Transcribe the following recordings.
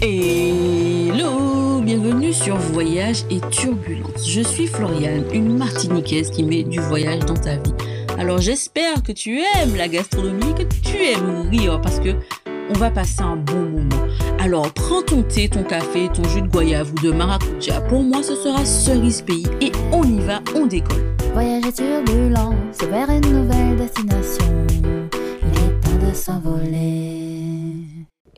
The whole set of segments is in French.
Hello, bienvenue sur Voyage et Turbulence. Je suis Floriane, une Martiniquaise qui met du voyage dans ta vie. Alors j'espère que tu aimes la gastronomie, que tu aimes rire parce que on va passer un bon moment. Alors prends ton thé, ton café, ton jus de goyave ou de maracuja. Pour moi, ce sera cerise pays et on y va, on décolle. Voyage et turbulence vers une nouvelle destination. Il est temps de s'envoler.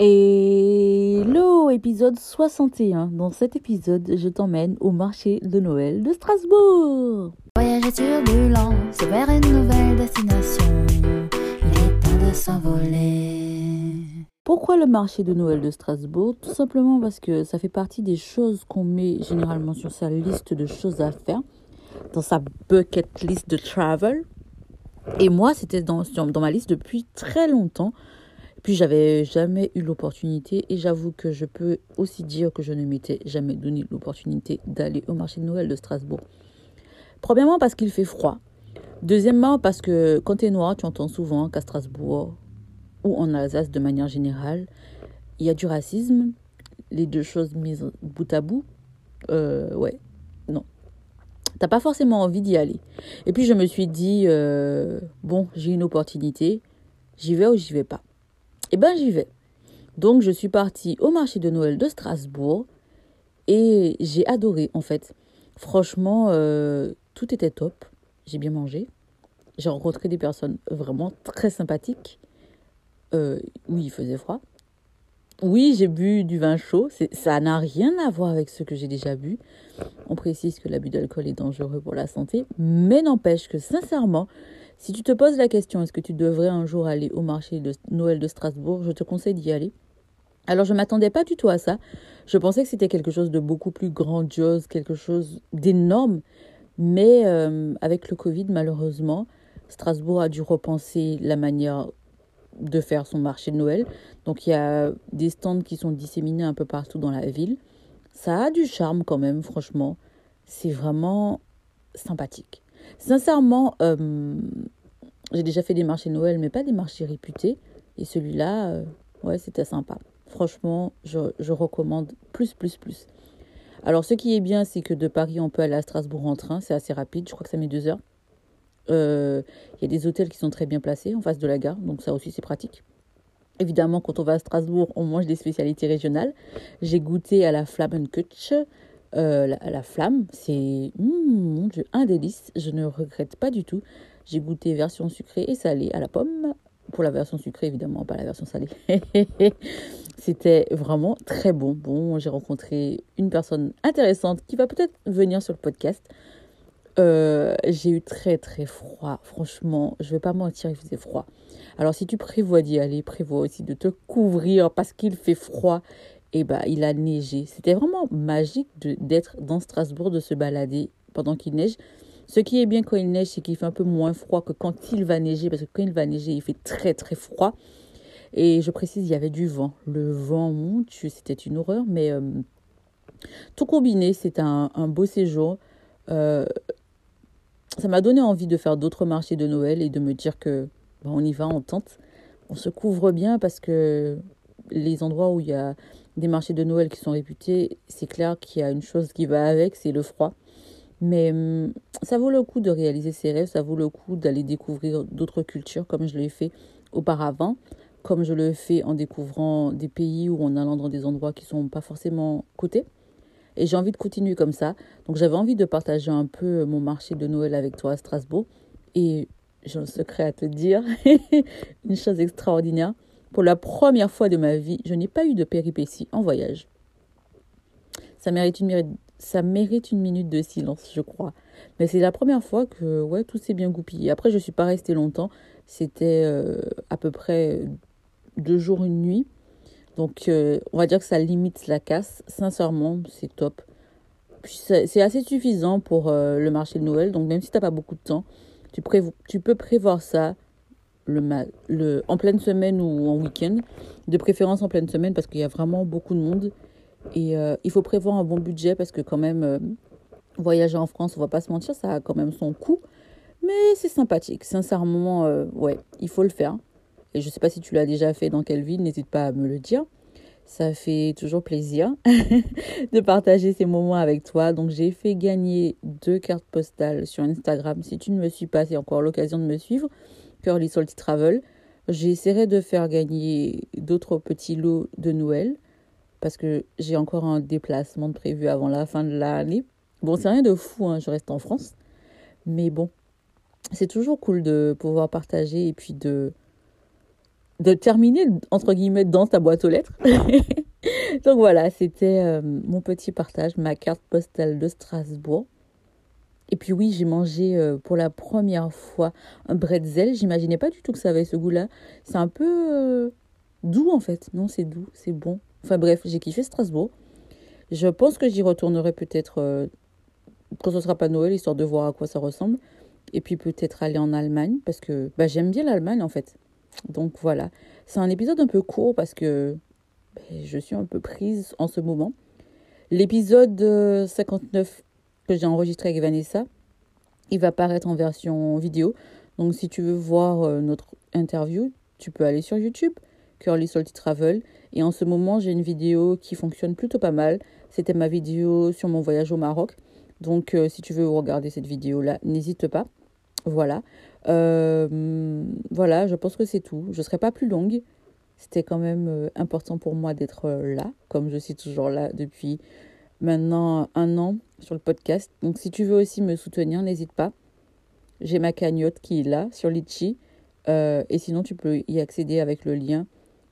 Hello, épisode 61. Dans cet épisode, je t'emmène au marché de Noël de Strasbourg. Voyage et turbulence vers une nouvelle destination. Il est temps de s'envoler. Pourquoi le marché de Noël de Strasbourg? Tout simplement parce que ça fait partie des choses qu'on met généralement sur sa liste de choses à faire, dans sa bucket list de travel. Et moi, c'était dans, dans ma liste depuis très longtemps. Puis j'avais jamais eu l'opportunité et j'avoue que je peux aussi dire que je ne m'étais jamais donné l'opportunité d'aller au marché de Noël de Strasbourg. Premièrement parce qu'il fait froid. Deuxièmement parce que quand tu es noir, tu entends souvent qu'à Strasbourg ou en Alsace de manière générale, il y a du racisme. Les deux choses mises bout à bout, euh, ouais, non. T'as pas forcément envie d'y aller. Et puis je me suis dit, euh, bon, j'ai une opportunité, j'y vais ou j'y vais pas. Eh ben j'y vais. Donc je suis partie au marché de Noël de Strasbourg et j'ai adoré en fait. Franchement, euh, tout était top. J'ai bien mangé. J'ai rencontré des personnes vraiment très sympathiques. Euh, oui, il faisait froid. Oui, j'ai bu du vin chaud. Ça n'a rien à voir avec ce que j'ai déjà bu. On précise que l'abus d'alcool est dangereux pour la santé. Mais n'empêche que sincèrement, si tu te poses la question, est-ce que tu devrais un jour aller au marché de Noël de Strasbourg, je te conseille d'y aller. Alors je m'attendais pas du tout à ça. Je pensais que c'était quelque chose de beaucoup plus grandiose, quelque chose d'énorme. Mais euh, avec le Covid, malheureusement, Strasbourg a dû repenser la manière de faire son marché de Noël. Donc il y a des stands qui sont disséminés un peu partout dans la ville. Ça a du charme quand même, franchement. C'est vraiment sympathique. Sincèrement, euh, j'ai déjà fait des marchés Noël, mais pas des marchés réputés. Et celui-là, euh, ouais, c'était sympa. Franchement, je, recommande plus, plus, plus. Alors, ce qui est bien, c'est que de Paris, on peut aller à Strasbourg en train. C'est assez rapide. Je crois que ça met deux heures. Euh, il y a des hôtels qui sont très bien placés en face de la gare. Donc, ça aussi, c'est pratique. Évidemment, quand on va à Strasbourg, on mange des spécialités régionales. J'ai goûté à la Flammenkutsch. Euh, la, flamme, c'est mmh, un délice. Je ne regrette pas du tout. J'ai goûté version sucrée et salée à la pomme. Pour la version sucrée, évidemment, pas la version salée. C'était vraiment très bon. Bon, j'ai rencontré une personne intéressante qui va peut-être venir sur le podcast. Euh, j'ai eu très très froid. Franchement, je vais pas mentir, il faisait froid. Alors si tu prévois d'y aller, prévois aussi de te couvrir parce qu'il fait froid et bah, il a neigé. C'était vraiment magique d'être dans Strasbourg, de se balader pendant qu'il neige. Ce qui est bien quand il neige, c'est qu'il fait un peu moins froid que quand il va neiger, parce que quand il va neiger, il fait très très froid. Et je précise, il y avait du vent. Le vent, mon c'était une horreur, mais euh, tout combiné, c'était un, beau séjour. Euh, ça m'a donné envie de faire d'autres marchés de Noël et de me dire que bah, on y va, on tente. On se couvre bien parce que les endroits où il y a des marchés de Noël qui sont réputés, c'est clair qu'il y a une chose qui va avec, c'est le froid. Mais hum, ça vaut le coup de réaliser ses rêves, ça vaut le coup d'aller découvrir d'autres cultures comme je l'ai fait auparavant, comme je le fais en découvrant des pays ou en allant dans des endroits qui ne sont pas forcément cotés. Et j'ai envie de continuer comme ça. Donc j'avais envie de partager un peu mon marché de Noël avec toi à Strasbourg. Et j'ai un secret à te dire, une chose extraordinaire. Pour la première fois de ma vie, je n'ai pas eu de péripéties en voyage. Ça mérite une, ça mérite une minute de silence, je crois. Mais c'est la première fois que ouais, tout s'est bien goupillé. Après, je ne suis pas restée longtemps. C'était euh, à peu près deux jours, une nuit. Donc, euh, on va dire que ça limite la casse. Sincèrement, c'est top. C'est assez suffisant pour euh, le marché de Noël. Donc, même si tu n'as pas beaucoup de temps, tu peux prévoir ça le, le, en pleine semaine ou en week-end, de préférence en pleine semaine parce qu'il y a vraiment beaucoup de monde. Et euh, il faut prévoir un bon budget parce que quand même, euh, voyager en France, on va pas se mentir, ça a quand même son coût. Mais c'est sympathique. Sincèrement, euh, ouais, il faut le faire. Et je sais pas si tu l'as déjà fait dans quelle ville, n'hésite pas à me le dire. Ça fait toujours plaisir de partager ces moments avec toi. Donc j'ai fait gagner deux cartes postales sur Instagram. Si tu ne me suis pas, c'est encore l'occasion de me suivre. Curly Salty Travel. J'essaierai de faire gagner d'autres petits lots de Noël parce que j'ai encore un déplacement prévu avant la fin de l'année. Bon, c'est rien de fou, hein, je reste en France. Mais bon, c'est toujours cool de pouvoir partager et puis de, de terminer, entre guillemets, dans ta boîte aux lettres. Donc voilà, c'était euh, mon petit partage, ma carte postale de Strasbourg. Et puis oui, j'ai mangé euh, pour la première fois un bretzel. J'imaginais pas du tout que ça avait ce goût-là. C'est un peu euh, doux en fait. Non, c'est doux, c'est bon. Enfin bref, j'ai kiffé Strasbourg. Je pense que j'y retournerai peut-être quand ce sera pas Noël, histoire de voir à quoi ça ressemble. Et puis peut-être aller en Allemagne, parce que bah, j'aime bien l'Allemagne en fait. Donc voilà, c'est un épisode un peu court parce que bah, je suis un peu prise en ce moment. L'épisode 59 que j'ai enregistré avec Vanessa, il va paraître en version vidéo. Donc si tu veux voir euh, notre interview, tu peux aller sur YouTube, Curly Salty Travel. Et en ce moment, j'ai une vidéo qui fonctionne plutôt pas mal. C'était ma vidéo sur mon voyage au Maroc. Donc euh, si tu veux regarder cette vidéo-là, n'hésite pas. Voilà. Euh, voilà, je pense que c'est tout. Je ne serai pas plus longue. C'était quand même important pour moi d'être là, comme je suis toujours là depuis maintenant un an sur le podcast. Donc si tu veux aussi me soutenir, n'hésite pas. J'ai ma cagnotte qui est là sur Litchi. et sinon, tu peux y accéder avec le lien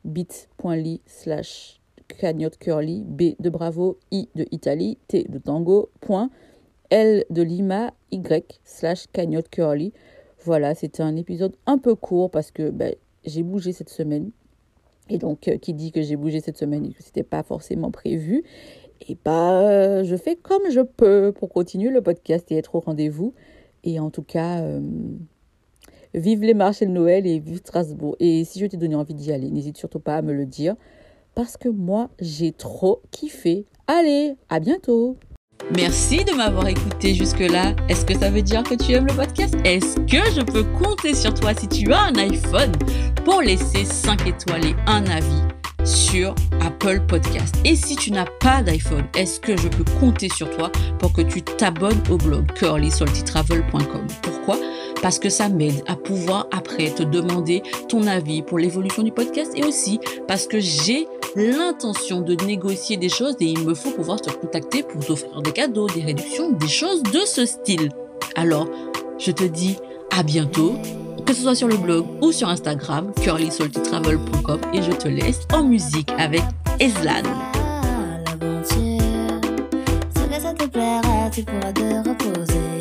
bit.ly slash cagnotte curly, B de bravo, I de Italie, T de tango, point, L de Lima, Y slash cagnotte curly. Voilà, c'était un épisode un peu court parce que ben, j'ai bougé cette semaine. Et donc, euh, qui dit que j'ai bougé cette semaine et que c'était pas forcément prévu, et bah, je fais comme je peux pour continuer le podcast et être au rendez-vous. Et en tout cas, euh, vive les marchés de Noël et vive Strasbourg. Et si je t'ai donné envie d'y aller, n'hésite surtout pas à me le dire. Parce que moi, j'ai trop kiffé. Allez, à bientôt Merci de m'avoir écouté jusque-là. Est-ce que ça veut dire que tu aimes le podcast? Est-ce que je peux compter sur toi si tu as un iPhone? Pour laisser 5 étoiles et un avis sur Apple Podcast. Et si tu n'as pas d'iPhone, est-ce que je peux compter sur toi pour que tu t'abonnes au blog curlysaltytravel.com Pourquoi? Parce que ça m'aide à pouvoir après te demander ton avis pour l'évolution du podcast et aussi parce que j'ai l'intention de négocier des choses et il me faut pouvoir te contacter pour t'offrir des cadeaux, des réductions, des choses de ce style. Alors, je te dis à bientôt, que ce soit sur le blog ou sur Instagram, curlysaltytravel.com et je te laisse en musique avec Eslan. reposer